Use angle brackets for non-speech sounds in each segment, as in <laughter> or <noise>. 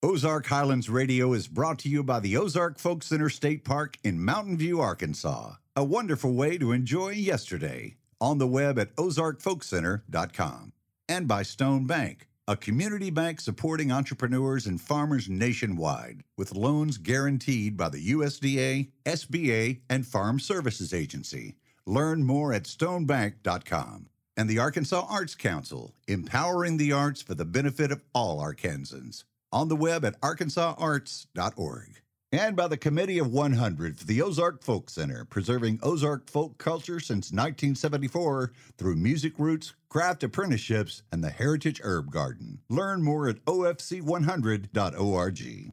Ozark Highlands Radio is brought to you by the Ozark Folk Center State Park in Mountain View, Arkansas. A wonderful way to enjoy yesterday. On the web at ozarkfolkcenter.com. And by Stone Bank, a community bank supporting entrepreneurs and farmers nationwide with loans guaranteed by the USDA, SBA, and Farm Services Agency. Learn more at stonebank.com. And the Arkansas Arts Council, empowering the arts for the benefit of all Arkansans. On the web at arkansasarts.org. And by the Committee of 100 for the Ozark Folk Center, preserving Ozark folk culture since 1974 through music roots, craft apprenticeships, and the Heritage Herb Garden. Learn more at ofc100.org.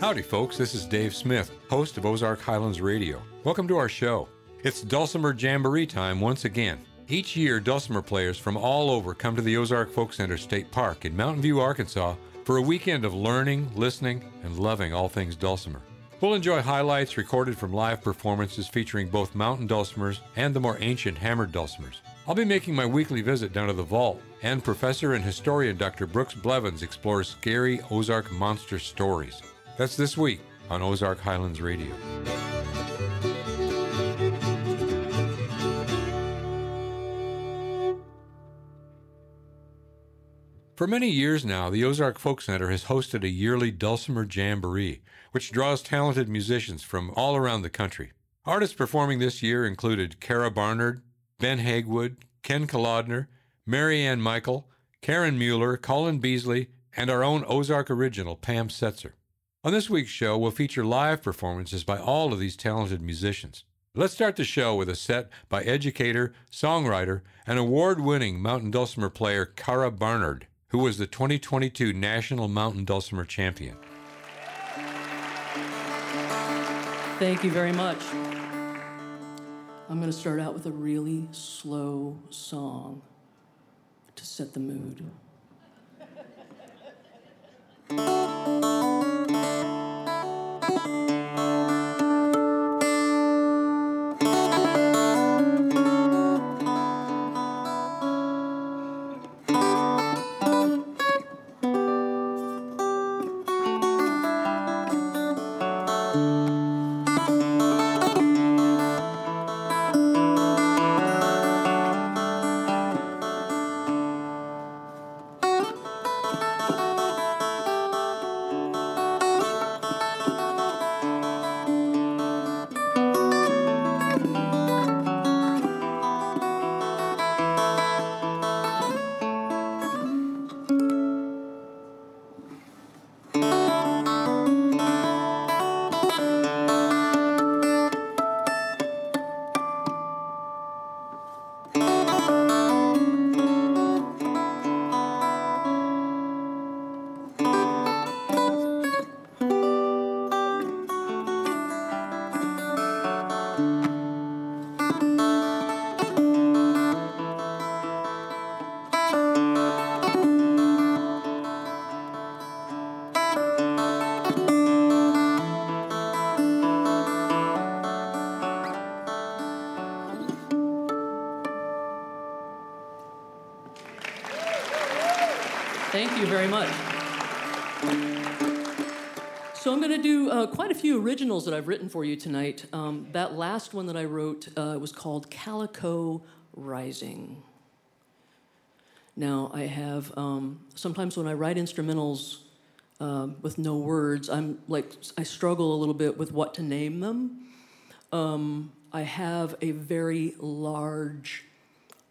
Howdy, folks. This is Dave Smith, host of Ozark Highlands Radio. Welcome to our show. It's Dulcimer Jamboree time once again. Each year, dulcimer players from all over come to the Ozark Folk Center State Park in Mountain View, Arkansas for a weekend of learning, listening, and loving all things dulcimer. We'll enjoy highlights recorded from live performances featuring both mountain dulcimers and the more ancient hammered dulcimers. I'll be making my weekly visit down to the vault, and professor and historian Dr. Brooks Blevins explores scary Ozark monster stories. That's this week on Ozark Highlands Radio. For many years now, the Ozark Folk Center has hosted a yearly Dulcimer Jamboree, which draws talented musicians from all around the country. Artists performing this year included Kara Barnard, Ben Haguewood, Ken Kolodner, Mary Lynn Michal, Karen Mueller, Colin Beasley, and our own Ozark original, Pam Setser. On this week's show, we'll feature live performances by all of these talented musicians. Let's start the show with a set by educator, songwriter, and award winning mountain dulcimer player Kara Barnard, who was the 2022 National Mountain Dulcimer Champion. Thank you very much. I'm going to start out with a really slow song to set the mood. Thank you very much. So I'm going to do uh, quite a few originals that I've written for you tonight. Um, that last one that I wrote uh, was called Calico Rising. Now I have um, sometimes when I write instrumentals uh, with no words, I'm like I struggle a little bit with what to name them. Um, I have a very large,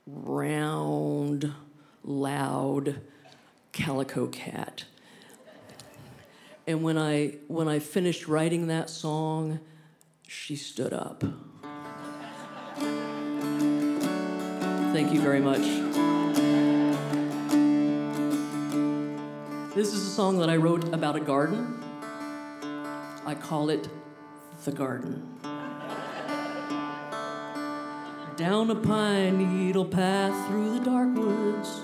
round, loud calico cat. And when I when I finished writing that song, she stood up. Thank you very much. This is a song that I wrote about a garden. I call it The Garden. Down a pine needle path through the dark woods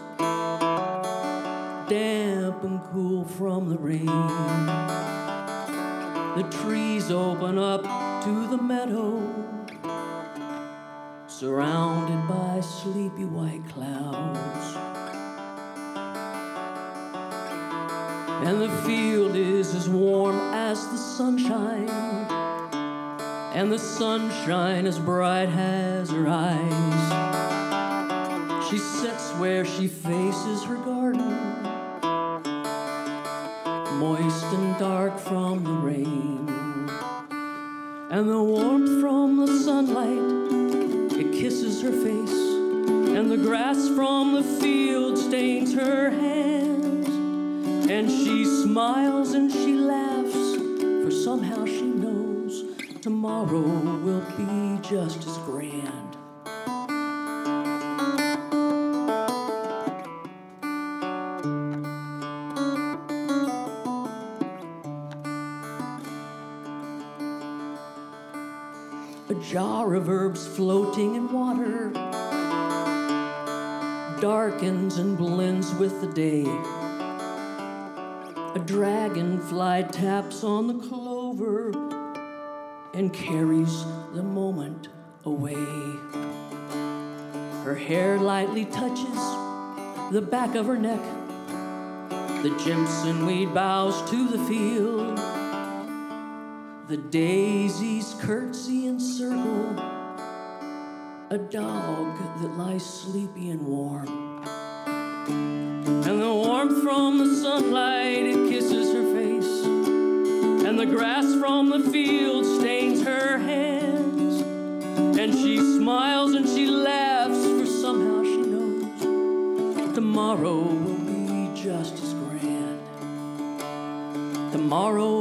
damp and cool from the rain. The trees open up to the meadow, surrounded by sleepy white clouds. And the field is as warm as the sunshine, and the sunshine as bright as her eyes. She sits where she faces her garden moist and dark from the rain, and the warmth from the sunlight it kisses her face, and the grass from the field stains her hands. And she smiles and she laughs, for somehow she knows tomorrow will be just as grand. Of herbs floating in water darkens and blends with the day. A dragonfly taps on the clover and carries the moment away. Her hair lightly touches the back of her neck. The Jimson weed bows to the field. The daisies curtsy and circle a dog that lies sleepy and warm. And the warmth from the sunlight, it kisses her face. And the grass from the field stains her hands. And she smiles and she laughs, for somehow she knows tomorrow will be just as grand. Tomorrow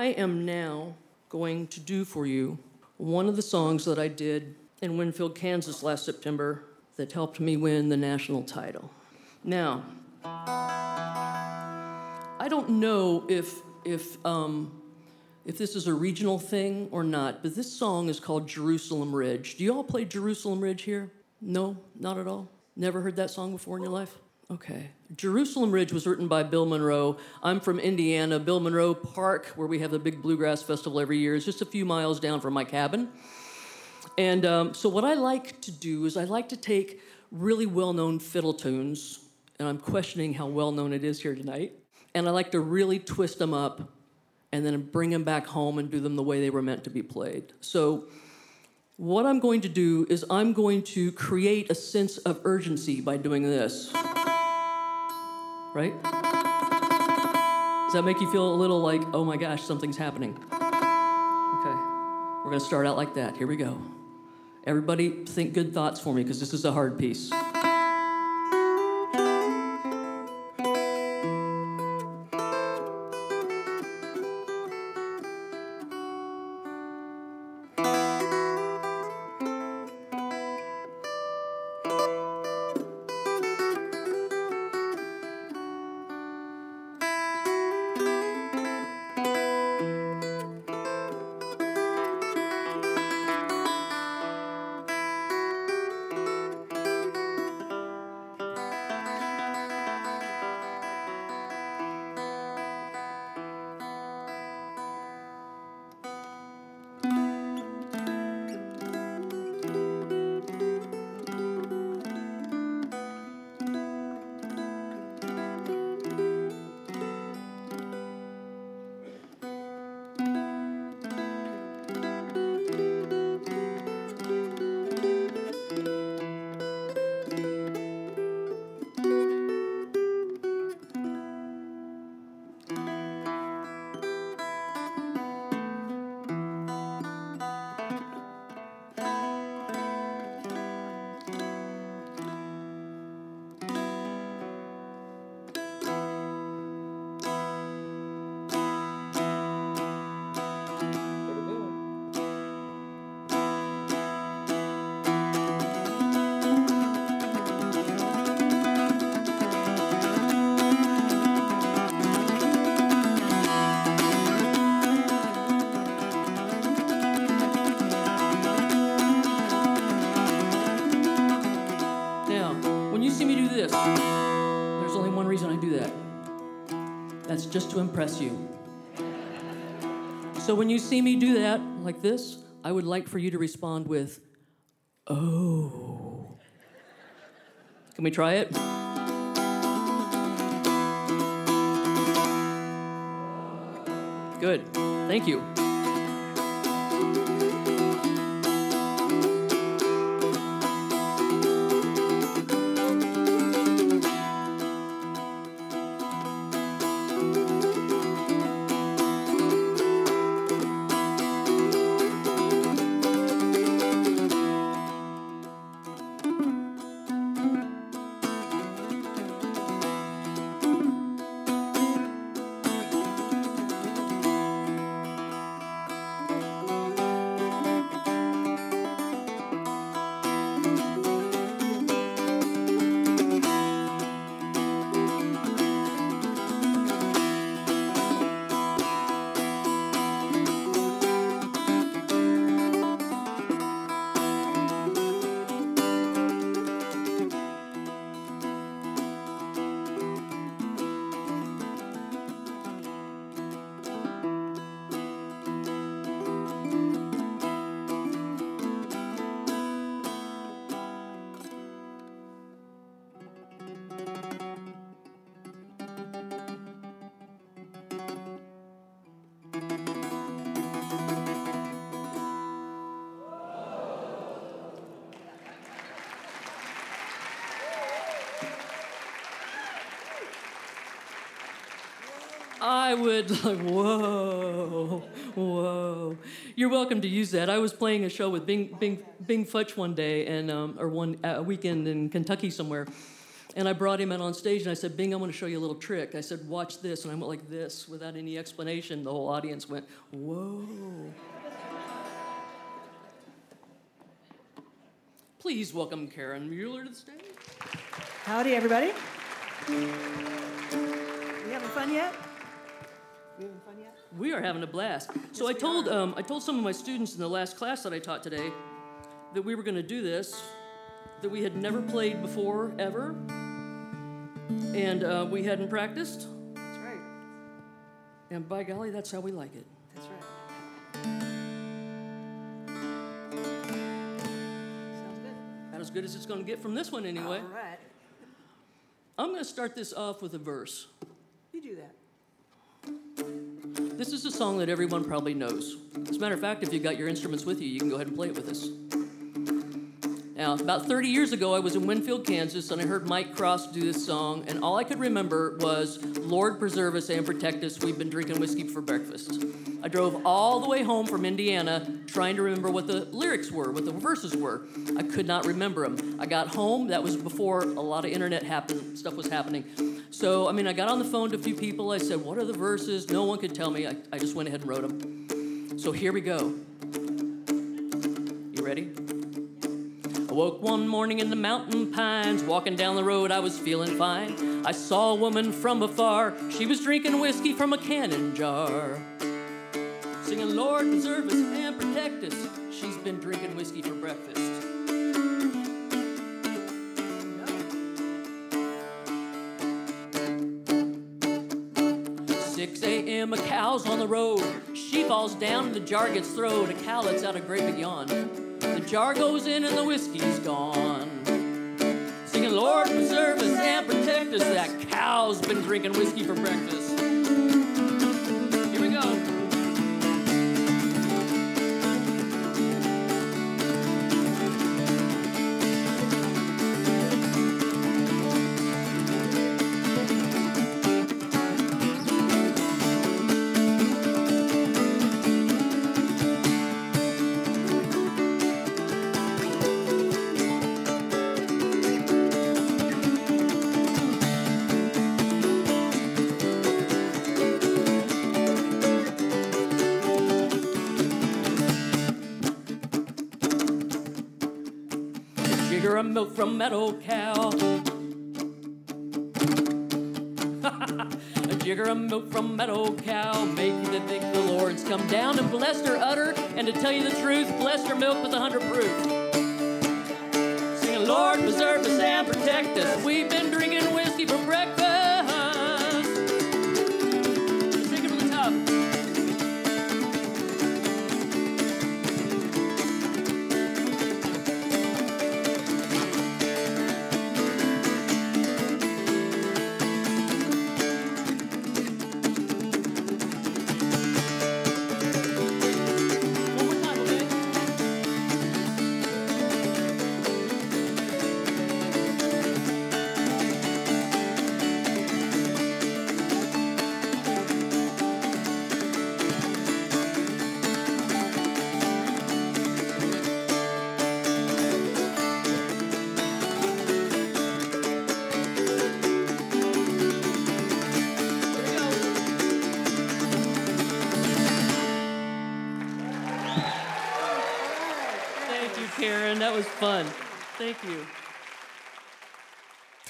I am now going to do for you one of the songs that I did in Winfield, Kansas last September that helped me win the national title. Now, I don't know if if um, if this is a regional thing or not, but this song is called Jerusalem Ridge. Do you all play Jerusalem Ridge here? No, not at all. Never heard that song before in your life? Okay. Jerusalem Ridge was written by Bill Monroe. I'm from Indiana. Bill Monroe Park, where we have the big bluegrass festival every year, is just a few miles down from my cabin. And um, so, what I like to do is I like to take really well known fiddle tunes, and I'm questioning how well known it is here tonight, and I like to really twist them up and then bring them back home and do them the way they were meant to be played. So, what I'm going to do is I'm going to create a sense of urgency by doing this. Right? Does that make you feel a little like, oh my gosh, something's happening? Okay. We're to start out like that. Here we go. Everybody, think good thoughts for me because this is a hard piece. Impress you. So when you see me do that, like this, I would like for you to respond with, oh. Can we try it? Good. Thank you. Would <laughs> like, whoa, whoa. You're welcome to use that. I was playing a show with Bing, Bing, Bing Futch one day, and um, or one a weekend in Kentucky somewhere, and I brought him in on stage, and I said, Bing, I'm going to show you a little trick. I said, watch this, and I went like this without any explanation. The whole audience went, whoa. Please welcome Karen Mueller to the stage. Howdy, everybody. We having fun yet? We are having a blast. So I told um, I told some of my students in the last class that I taught today that we were going to do this, that we had never played before ever, and uh, we hadn't practiced. That's right. And by golly, that's how we like it. That's right. Sounds good. About as good as it's going to get from this one, anyway. All right. I'm going to start this off with a verse. You do that. This is a song that everyone probably knows. As a matter of fact, if you got your instruments with you, you can go ahead and play it with us. Now, about 30 years ago, I was in Winfield, Kansas, and I heard Mike Cross do this song, and all I could remember was, Lord preserve us and protect us, we've been drinking whiskey for breakfast. I drove all the way home from Indiana trying to remember what the lyrics were, what the verses were. I could not remember them. I got home, that was before a lot of internet happened, stuff was happening. So, I mean, I got on the phone to a few people, I said, What are the verses? No one could tell me. I, I just went ahead and wrote them. So here we go. You ready? I woke one morning in the mountain pines. Walking down the road, I was feeling fine. I saw a woman from afar. She was drinking whiskey from a cannon jar. Singing, Lord, preserve us and protect us. She's been drinking whiskey for breakfast. On the road. She falls down and the jar gets thrown. A cow lets out a great big yawn. The jar goes in and the whiskey's gone. Singing, Lord, preserve us and protect us. That cow's been drinking whiskey for breakfast. Of milk from meadow cow. <laughs> a jigger of milk from meadow cow. Make you think the Lord's come down and blessed her udder. And to tell you the truth, blessed her milk with a hundred proof. Singing, Lord, preserve us and protect 'cause we've been drinking whiskey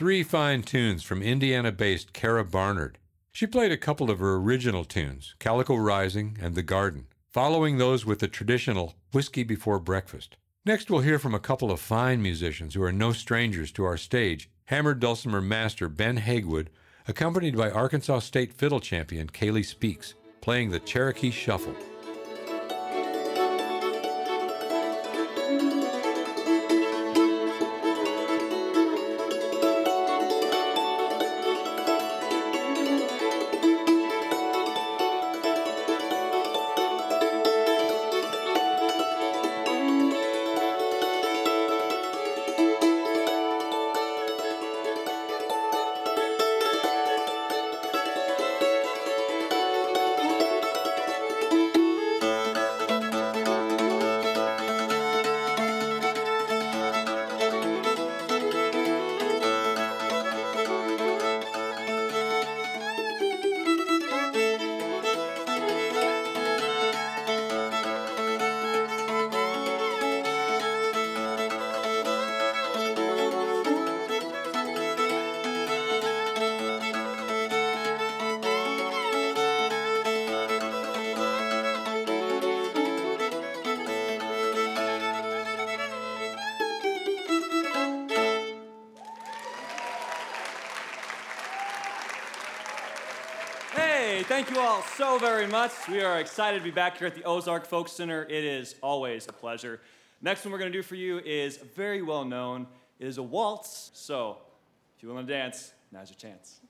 Three fine tunes from Indiana based Kara Barnard. She played a couple of her original tunes, Calico Rising and The Garden, following those with the traditional Whiskey Before Breakfast. Next, we'll hear from a couple of fine musicians who are no strangers to our stage hammered dulcimer master Ben Haguewood, accompanied by Arkansas State fiddle champion Kailee Spickes, playing the Cherokee Shuffle. Excited to be back here at the Ozark Folk Center. It is always a pleasure. Next one we're going to do for you is very well known. It is a waltz. So, if you want to dance, now's your chance.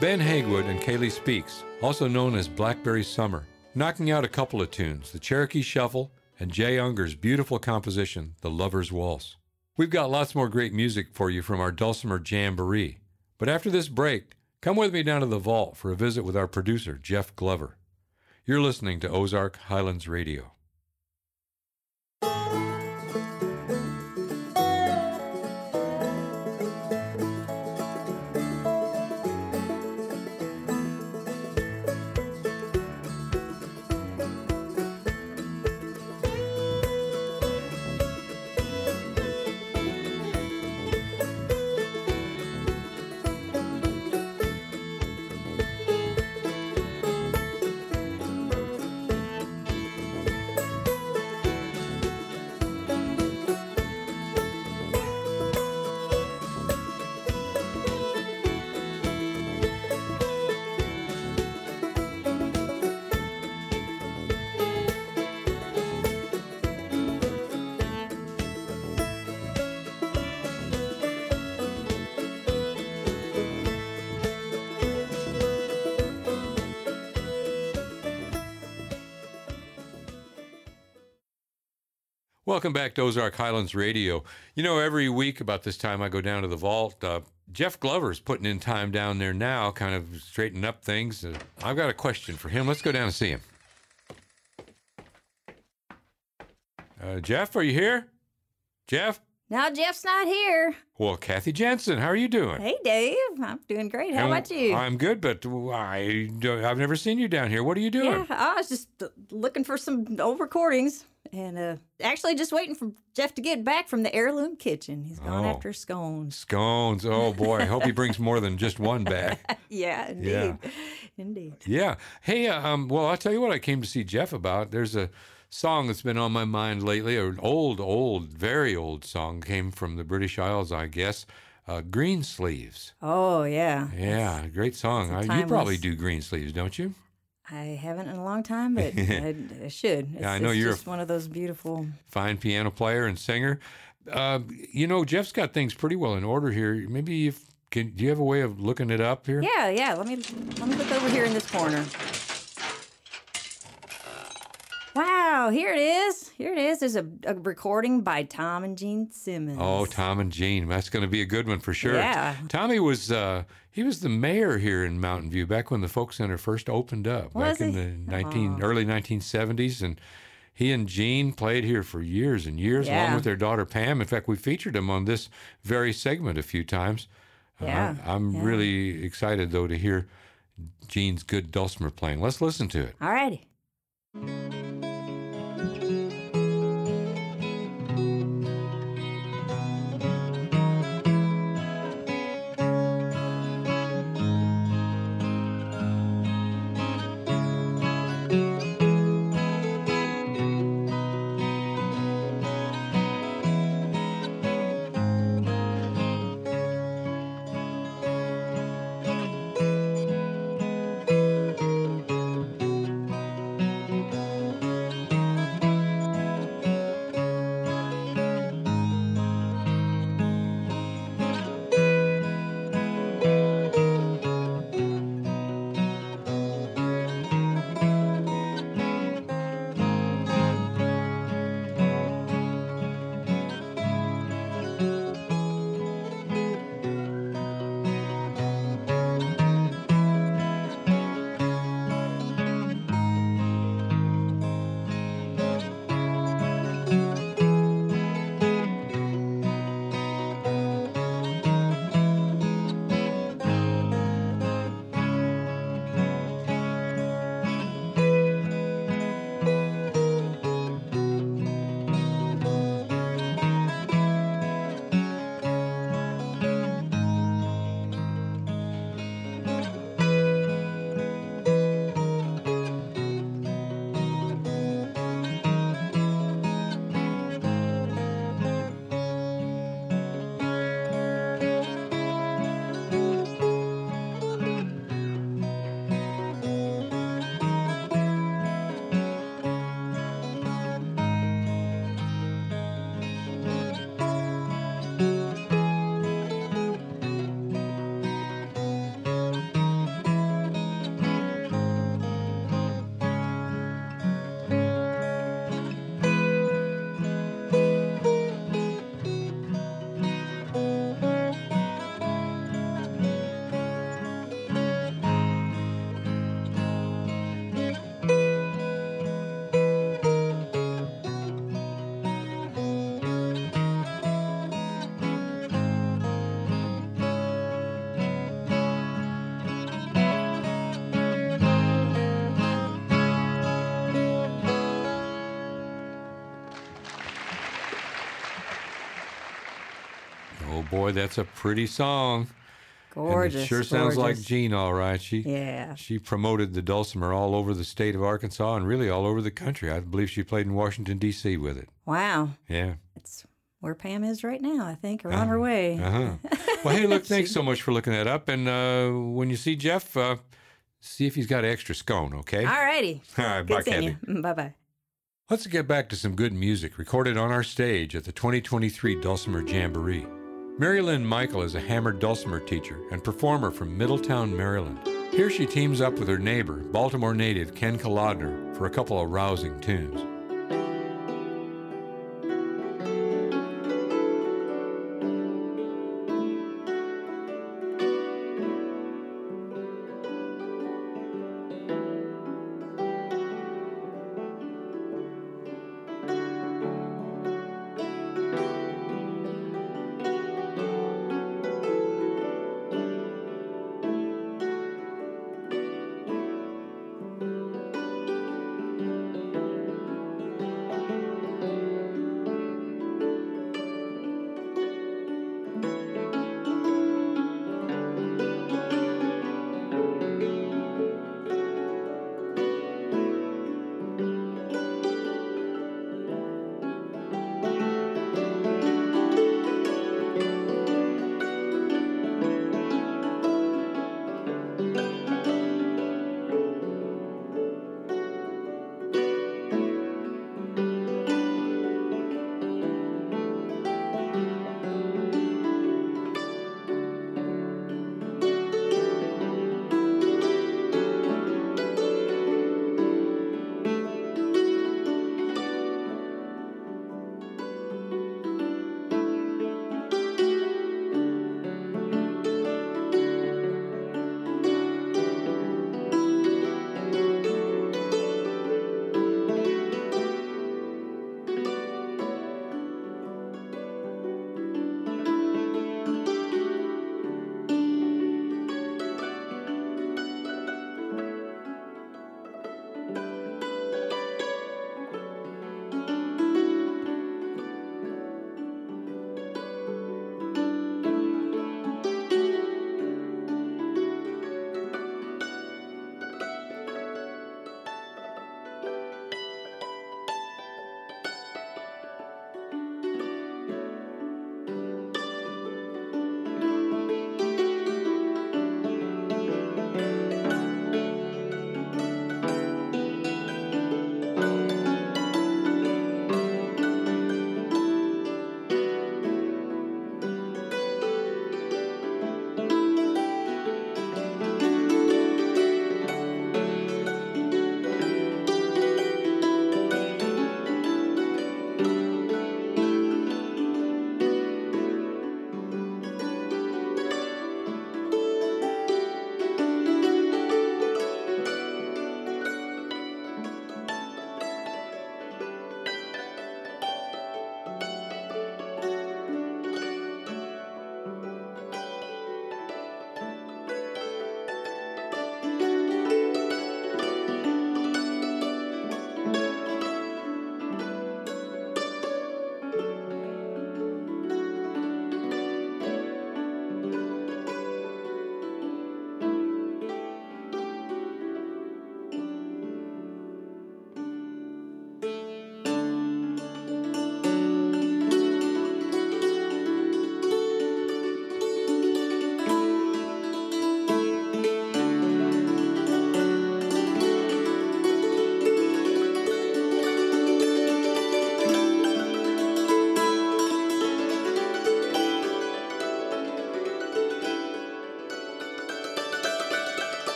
Ben Haguewood and Kailee Spickes, also known as Blackberry Summer, knocking out a couple of tunes, the Cherokee Shuffle and Jay Unger's beautiful composition, The Lover's Waltz. We've got lots more great music for you from our Dulcimer Jamboree. But after this break, come with me down to the vault for a visit with our producer, Jeff Glover. You're listening to Ozark Highlands Radio. Welcome back to Ozark Highlands Radio. You know, every week about this time I go down to the vault. Uh, Jeff Glover's putting in time down there now, kind of straightening up things. Uh, I've got a question for him. Let's go down and see him. Uh, Jeff, are you here? Jeff? Now Jeff's not here. Well, Kathy Jensen, how are you doing? Hey, Dave. I'm doing great. How And about you? I'm good, but I don't- I've never seen you down here. What are you doing? yeah, I was just looking for some old recordings and uh, actually just waiting for Jeff to get back from the heirloom kitchen. He's gone Oh. after scones. Scones. Oh boy, I hope he brings more than just one back. <laughs> Yeah, indeed. Yeah. Indeed. Yeah. Hey, uh, um, well, I'll tell you what I came to see Jeff about. There's a song that's been on my mind lately, an old, old, very old song, came from the British Isles, I guess. Uh, green Sleeves. Oh, yeah. Yeah, great song. Uh, you probably do Green Sleeves, don't you? I haven't in a long time, but <laughs> I, I should. It's, I know you're just one of those beautiful. Fine piano player and singer. Uh, you know, Jeff's got things pretty well in order here. Maybe if can, do you have a way of looking it up here? Yeah, yeah. Let me let me look over here in this corner. Wow, here it is. Here it is. There's a, a recording by Tom and Jean Simmons. Oh, Tom and Jean. That's going to be a good one for sure. Yeah. Tommy was uh, he was the mayor here in Mountain View back when the Folk Center first opened up Was back in the 19 early 1970s and he and Jean played here for years and years along with their daughter Pam. In fact, we featured them on this very segment a few times. Uh, Yeah, I'm yeah. really excited though to hear Jean's good dulcimer playing. Let's listen to it. All righty. Oh boy, that's a pretty song. Gorgeous. Sure sounds like. Jean, all right. She Yeah. she promoted the dulcimer all over the state of Arkansas and really all over the country. I believe she played in Washington D.C. with it. Wow. Yeah. It's where Pam is right now, I think, or on her way. Uh huh. <laughs> Well, hey, look, thanks so much for looking that up. And uh, when you see Jeff, uh, see if he's got an extra scone, okay? All righty. <laughs> All right, bye, Good seeing Kathy. Bye bye. Let's get back to some good music recorded on our stage at the 2023 Dulcimer Jamboree. Mary Lynn Michal is a hammered dulcimer teacher and performer from Middletown, Maryland. Here she teams up with her neighbor, Baltimore native Ken Kolodner, for a couple of rousing tunes.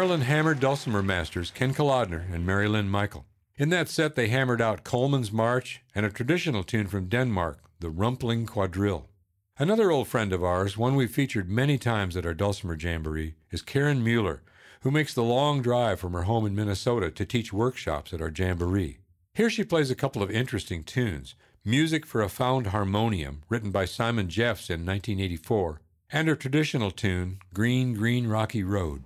Maryland hammered dulcimer masters Ken Kolodner and Mary Lynn Michal. In that set, they hammered out Coleman's March and a traditional tune from Denmark, the Rumpling Quadrille. Another old friend of ours, one we've featured many times at our Dulcimer Jamboree, is Karen Mueller, who makes the long drive from her home in Minnesota to teach workshops at our Jamboree. Here she plays a couple of interesting tunes Music for a Found Harmonium, written by Simon Jeffes in 1984, and her traditional tune, Green, Green Rocky Road.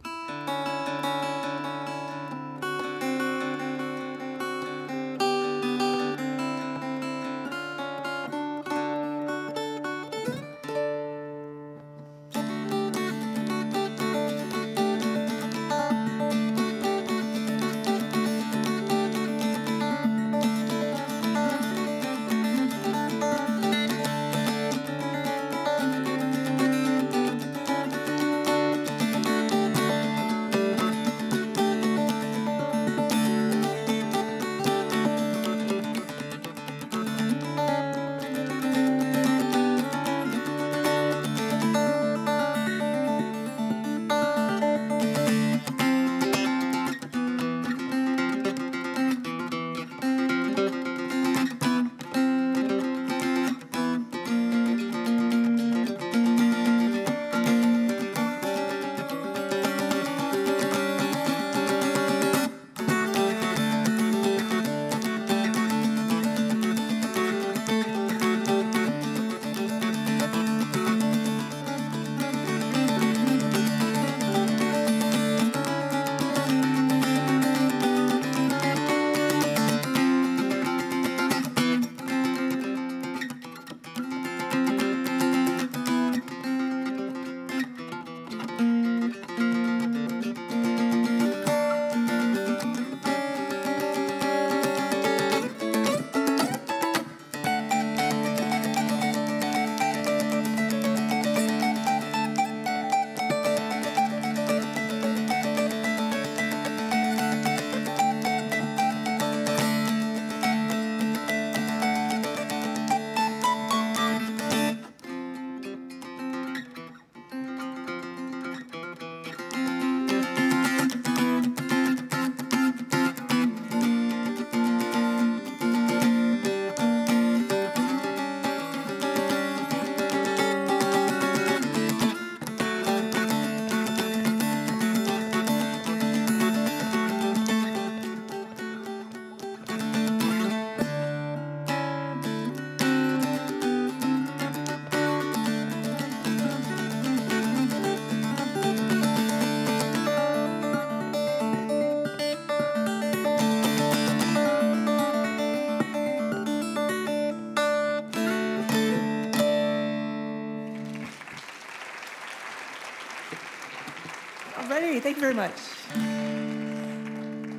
Alrighty, thank you very much.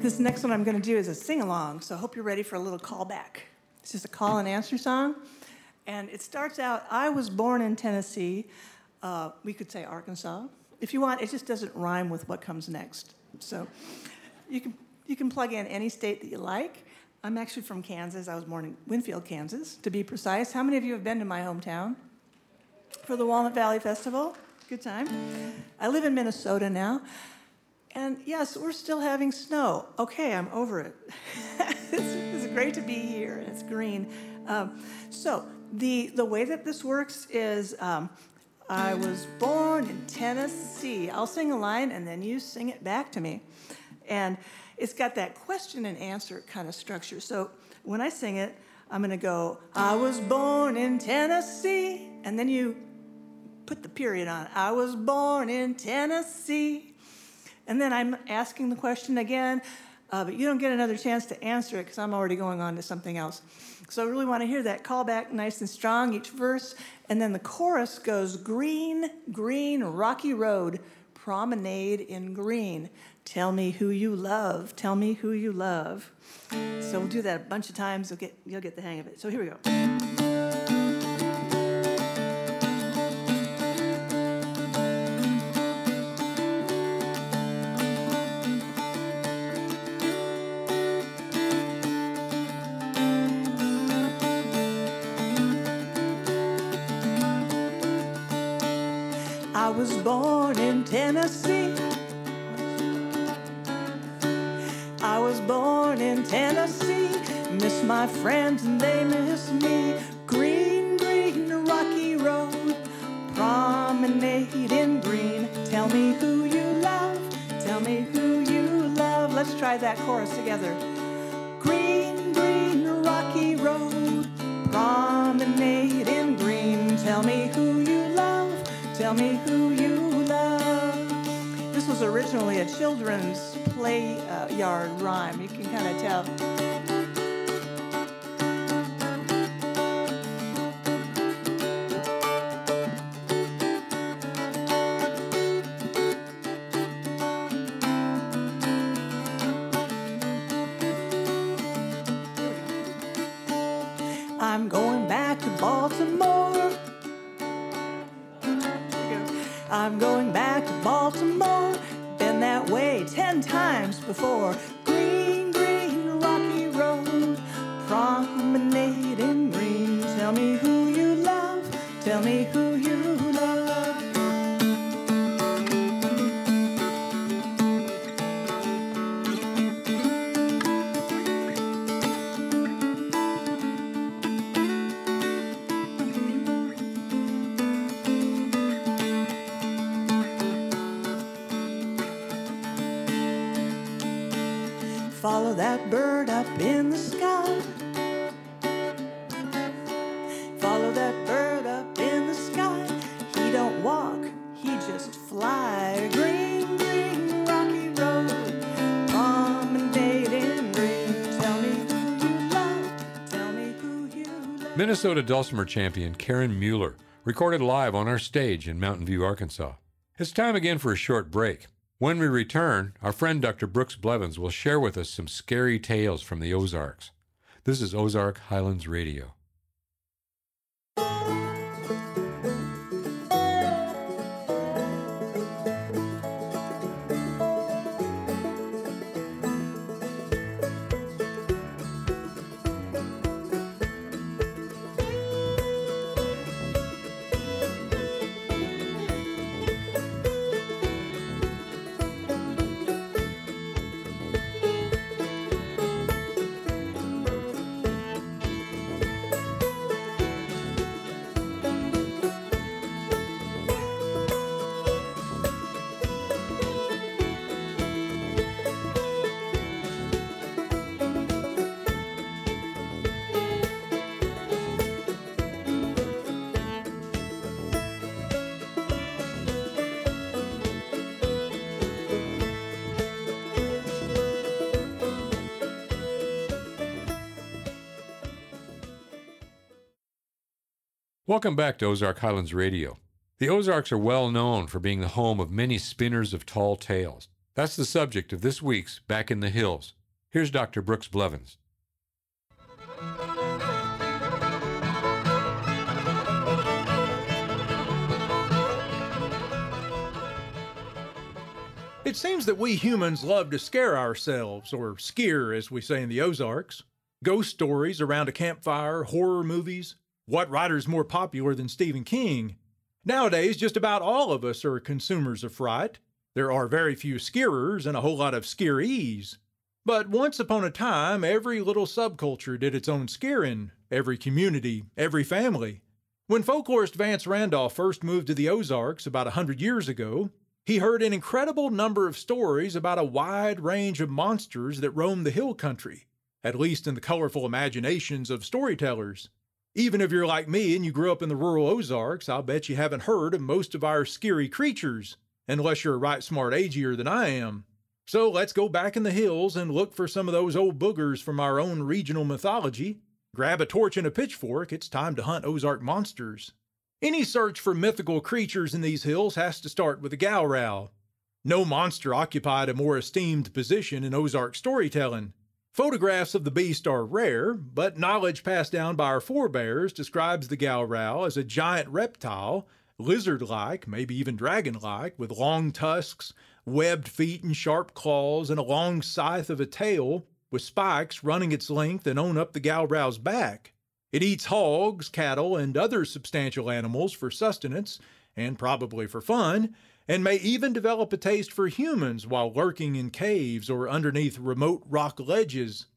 This next one I'm going to do is a sing along, so I hope you're ready for a little callback. It's just a call and answer song. And it starts out I was born in Tennessee. Uh, we could say Arkansas. If you want, it just doesn't rhyme with what comes next. So you can, you can plug in any state that you like. I'm actually from Kansas. I was born in Winfield, Kansas, to be precise. How many of you have been to my hometown for the Walnut Valley Festival? Good time. I live in Minnesota now. And yes, we're still having snow. Okay, I'm over it. <laughs> it's, it's, great to be here, and it's green. Um, so, the, the way that this works is um, I was born in Tennessee. I'll sing a line, and then you sing it back to me. And it's got that question and answer kind of structure. So, when I sing it, I'm going to go, I was born in Tennessee. And then you put the period on. I was born in Tennessee. And then I'm asking the question again, uh, but you don't get another chance to answer it because I'm already going on to something else. So I really want to hear that call back nice and strong, each verse. And then the chorus goes green, green, rocky road, promenade in green. Tell me who you love. Tell me who you love. So we'll do that a bunch of times. You'll get, you'll get the hang of it. So here we go. Tennessee. Miss my friends and they miss me. Green, green, rocky road. Promenade in green. Tell me who you love. Tell me who you love. Let's try that chorus together. Green, green, rocky road. Promenade in green. Tell me who you love. Tell me who you love. This was originally a children's play uh, yard rhyme. You can kind of tell. Minnesota dulcimer champion Karen Mueller recorded live on our stage in Mountain View, Arkansas. It's time again for a short break. When we return, our friend Dr. Brooks Blevins will share with us some scary tales from the Ozarks. This is Ozark Highlands Radio. Welcome back to Ozark Highlands Radio. The Ozarks are well known for being the home of many spinners of tall tales. That's the subject of this week's Back in the Hills. Here's Dr. Brooks Blevins. It seems that we humans love to scare ourselves, or skeer as we say in the Ozarks. Ghost stories around a campfire, horror movies. What writer's more popular than Stephen King? Nowadays, just about all of us are consumers of fright. There are very few scarers and a whole lot of scarees. But once upon a time, every little subculture did its own scaring, every community, every family. When folklorist Vance Randolph first moved to the Ozarks about a hundred years ago, he heard an incredible number of stories about a wide range of monsters that roamed the hill country, at least in the colorful imaginations of storytellers. Even if you're like me and you grew up in the rural Ozarks, I'll bet you haven't heard of most of our scary creatures, unless you're a right smart agier than I am. So let's go back in the hills and look for some of those old boogers from our own regional mythology. Grab a torch and a pitchfork, it's time to hunt Ozark monsters. Any search for mythical creatures in these hills has to start with a gowrow. No monster occupied a more esteemed position in Ozark storytelling. Photographs of the beast are rare, but knowledge passed down by our forebears describes the gowrow as a giant reptile, lizard like, maybe even dragon like, with long tusks, webbed feet and sharp claws, and a long scythe of a tail with spikes running its length and on up the gowrow's back. It eats hogs, cattle, and other substantial animals for sustenance, and probably for fun, and may even develop a taste for humans while lurking in caves or underneath remote rock ledges.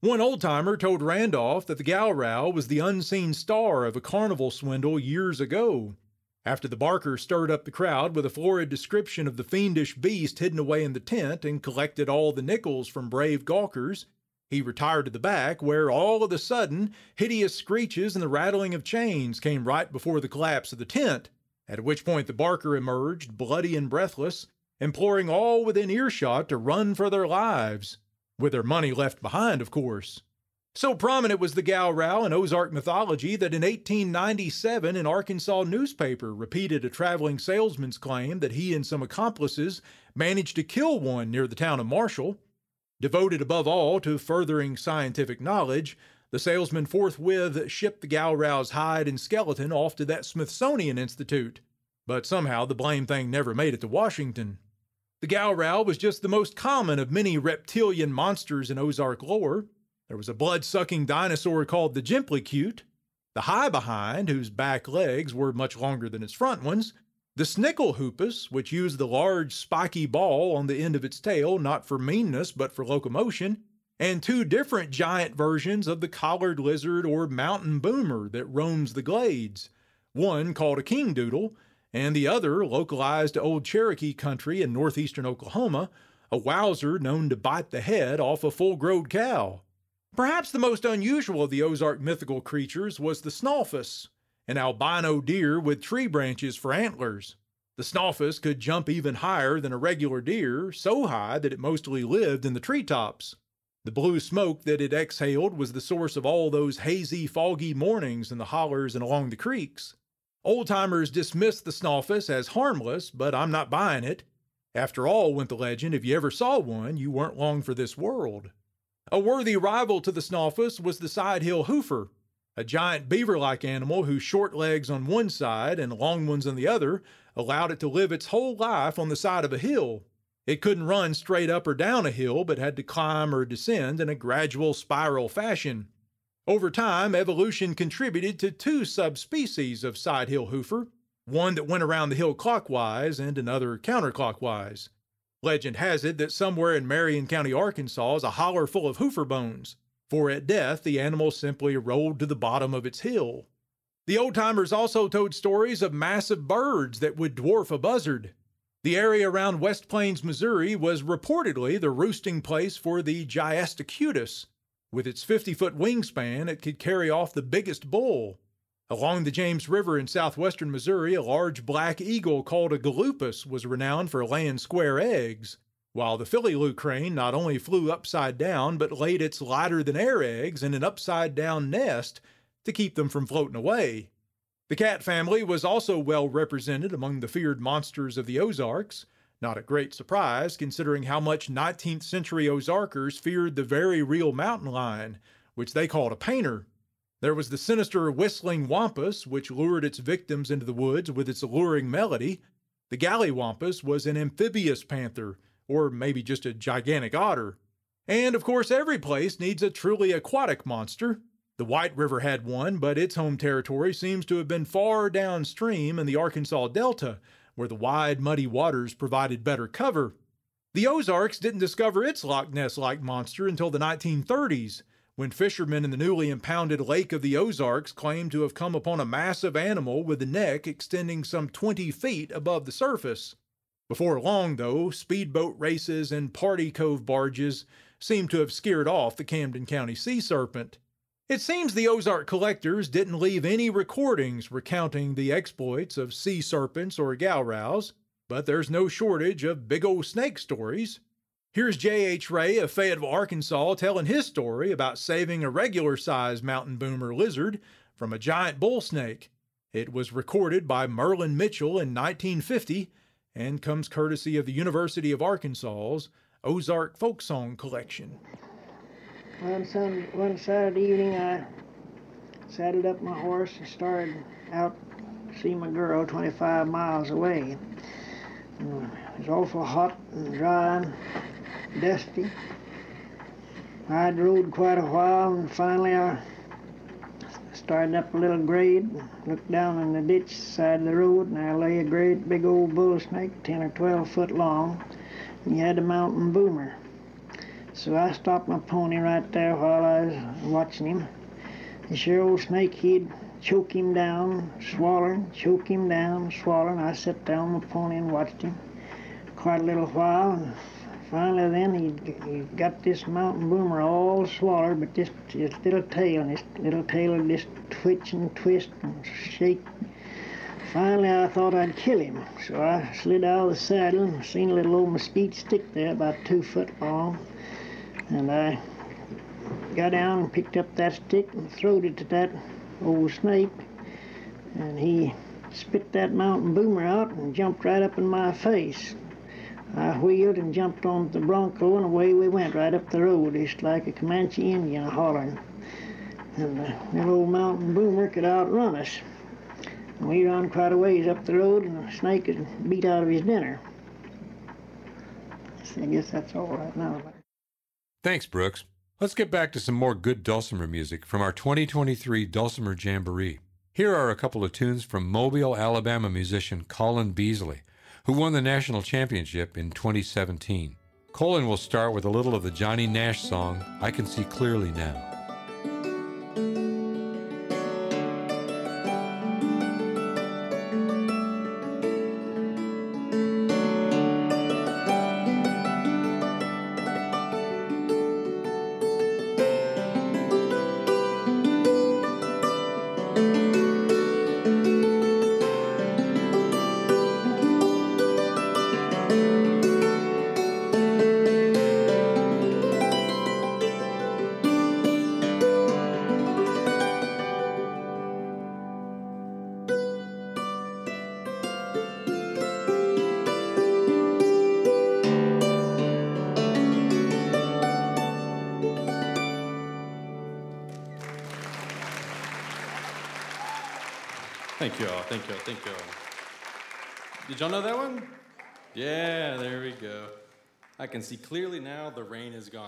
One old timer told Randolph that the Gowrow was the unseen star of a carnival swindle years ago. After the barker stirred up the crowd with a florid description of the fiendish beast hidden away in the tent and collected all the nickels from brave gawkers, he retired to the back, where all of a sudden hideous screeches and the rattling of chains came right before the collapse of the tent, at which point the barker emerged, bloody and breathless, imploring all within earshot to run for their lives with their money left behind, of course. So prominent was the Gowrow in Ozark mythology that in 1897 an Arkansas newspaper repeated a traveling salesman's claim that he and some accomplices managed to kill one near the town of Marshall. Devoted above all to furthering scientific knowledge, the salesman forthwith shipped the Gowrow's hide and skeleton off to that Smithsonian Institute. But somehow the blame thing never made it to Washington. The Gowrow was just the most common of many reptilian monsters in Ozark lore. There was a blood sucking dinosaur called the Jimplicute, the High Behind, whose back legs were much longer than its front ones, the Snickelhoopus, which used the large spiky ball on the end of its tail not for meanness but for locomotion, and two different giant versions of the collared lizard or mountain boomer that roams the glades, one called a king doodle, and the other, localized to Old Cherokee country in northeastern Oklahoma, a wowzer known to bite the head off a full grown cow. Perhaps the most unusual of the Ozark mythical creatures was the Snawfus, an albino deer with tree branches for antlers. The Snawfus could jump even higher than a regular deer, so high that it mostly lived in the treetops. The blue smoke that it exhaled was the source of all those hazy, foggy mornings in the hollers and along the creeks. Old timers dismissed the Snawfus as harmless, but I'm not buying it. After all, went the legend, if you ever saw one, you weren't long for this world. A worthy rival to the Snawfus was the Sidehill Hoofer, a giant beaver like animal whose short legs on one side and long ones on the other allowed it to live its whole life on the side of a hill. It couldn't run straight up or down a hill, but had to climb or descend in a gradual spiral fashion. Over time, evolution contributed to two subspecies of sidehill hoofer, one that went around the hill clockwise and another counterclockwise. Legend has it that somewhere in Marion County, Arkansas, is a holler full of hoofer bones, for at death the animal simply rolled to the bottom of its hill. The old timers also told stories of massive birds that would dwarf a buzzard. The area around West Plains, Missouri was reportedly the roosting place for the Giastacutus, with its 50 foot wingspan, it could carry off the biggest bull. Along the James River in southwestern Missouri, a large black eagle called a galupus was renowned for laying square eggs, while the Philly crane not only flew upside down, but laid its lighter than air eggs in an upside down nest to keep them from floating away. The cat family was also well represented among the feared monsters of the Ozarks. Not a great surprise, considering how much 19th century Ozarkers feared the very real mountain lion, which they called a painter. There was the sinister whistling wampus, which lured its victims into the woods with its alluring melody. The galliwampus was an amphibious panther, or maybe just a gigantic otter. And of course, every place needs a truly aquatic monster. The White River had one, but its home territory seems to have been far downstream in the Arkansas Delta, where the wide, muddy waters provided better cover. The Ozarks didn't discover its Loch Ness like monster until the 1930s, when fishermen in the newly impounded Lake of the Ozarks claimed to have come upon a massive animal with a neck extending some 20 feet above the surface. Before long, though, speedboat races and party cove barges seemed to have scared off the Camden County sea serpent. It seems the Ozark collectors didn't leave any recordings recounting the exploits of sea serpents or gowrows, but there's no shortage of big old snake stories. Here's J.H. Ray of Fayetteville, Arkansas, telling his story about saving a regular sized mountain boomer lizard from a giant bull snake. It was recorded by Merlin Mitchell in 1950 and comes courtesy of the University of Arkansas's Ozark Folk Song Collection. One, some, one Saturday evening, I saddled up my horse and started out to see my girl 25 miles away. Mm, and it was awful hot and dry and dusty. I'd rode quite a while, and finally I started up a little grade, looked down in the ditch side of the road, and I lay a great big old bull snake, 10 or 12 foot long, and he had a mountain boomer. So I stopped my pony right there while I was watching him. The sure old snake, he'd choke him down, swallowing, choke him down, swallowing. I sat down my pony and watched him quite a little while. And finally, then he, he got this mountain boomer all swallowed, but just his little tail, and his little tail would just twitch and twist and shake. Finally, I thought I'd kill him, so I slid out of the saddle and seen a little old mesquite stick there, about two foot long, and I got down and picked up that stick and throwed it to that old snake, and he spit that mountain boomer out and jumped right up in my face. I wheeled and jumped on the bronco, and away we went right up the road, just like a Comanche Indian hollering. And little old mountain boomer could outrun us. And we run quite a ways up the road, and the snake had beat out of his dinner. I guess that's all right now. Thanks, Brooks. Let's get back to some more good dulcimer music from our 2023 Dulcimer Jamboree. Here are a couple of tunes from Mobile, Alabama musician Colin Beasley, who won the national championship in 2017. Colin will start with a little of the Johnny Nash song, I Can See Clearly Now.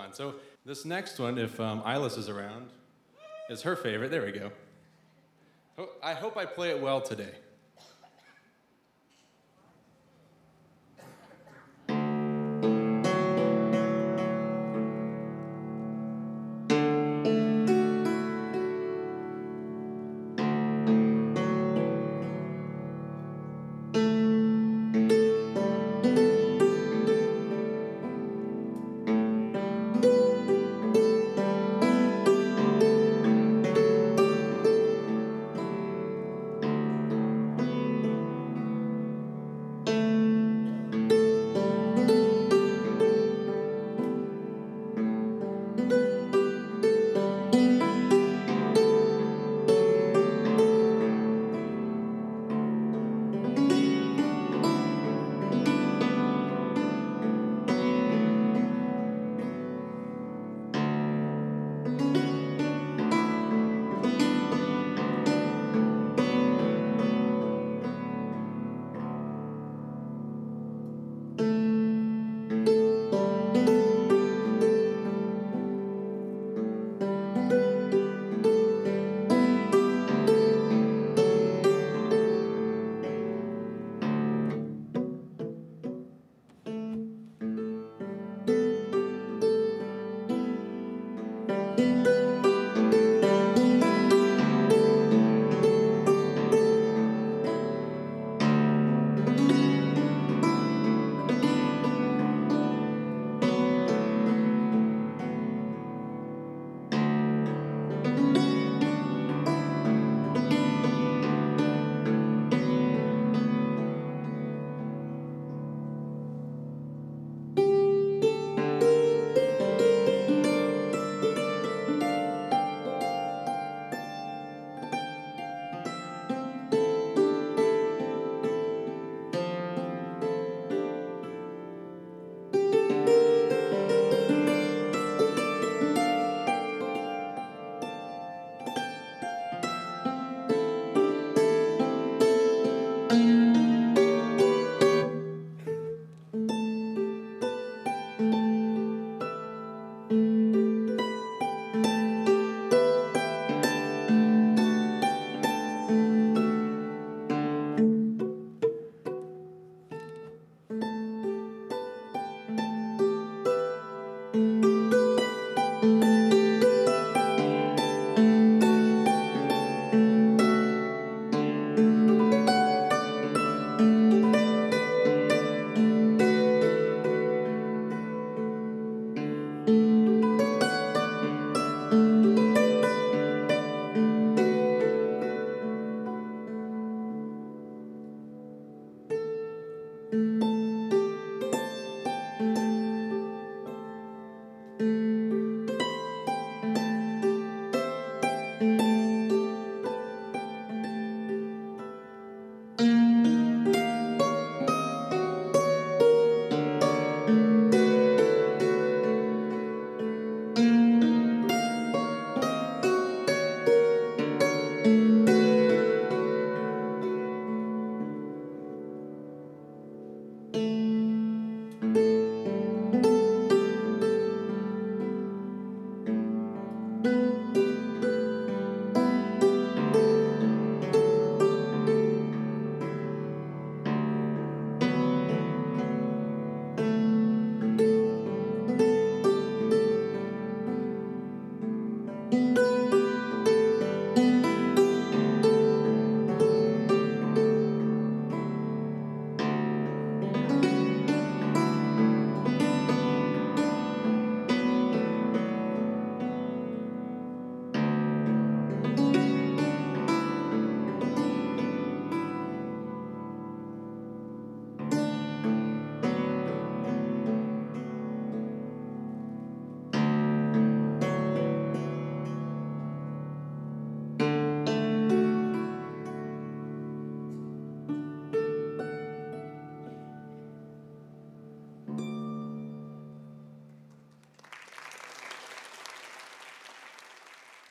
Gone. So this next one, if um, is around, is her favorite. There we go. I hope I play it well today.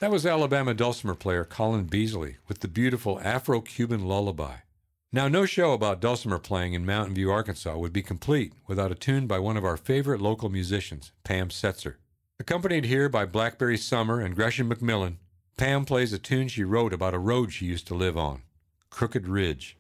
That was Alabama dulcimer player Colin Beasley with the beautiful Afro Cuban lullaby. Now, no show about dulcimer playing in Mountain View, Arkansas would be complete without a tune by one of our favorite local musicians, Pam Setser. Accompanied here by Blackberry Summer and Gresham McMillan, Pam plays a tune she wrote about a road she used to live on Crooked Ridge.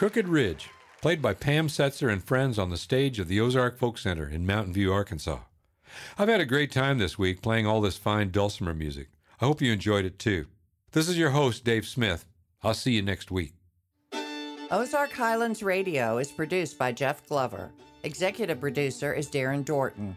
Crooked Ridge, played by Pam Setser and friends on the stage of the Ozark Folk Center in Mountain View, Arkansas. I've had a great time this week playing all this fine dulcimer music. I hope you enjoyed it too. This is your host, Dave Smith. I'll see you next week. Ozark Highlands Radio is produced by Jeff Glover. Executive producer is Darren Dorton.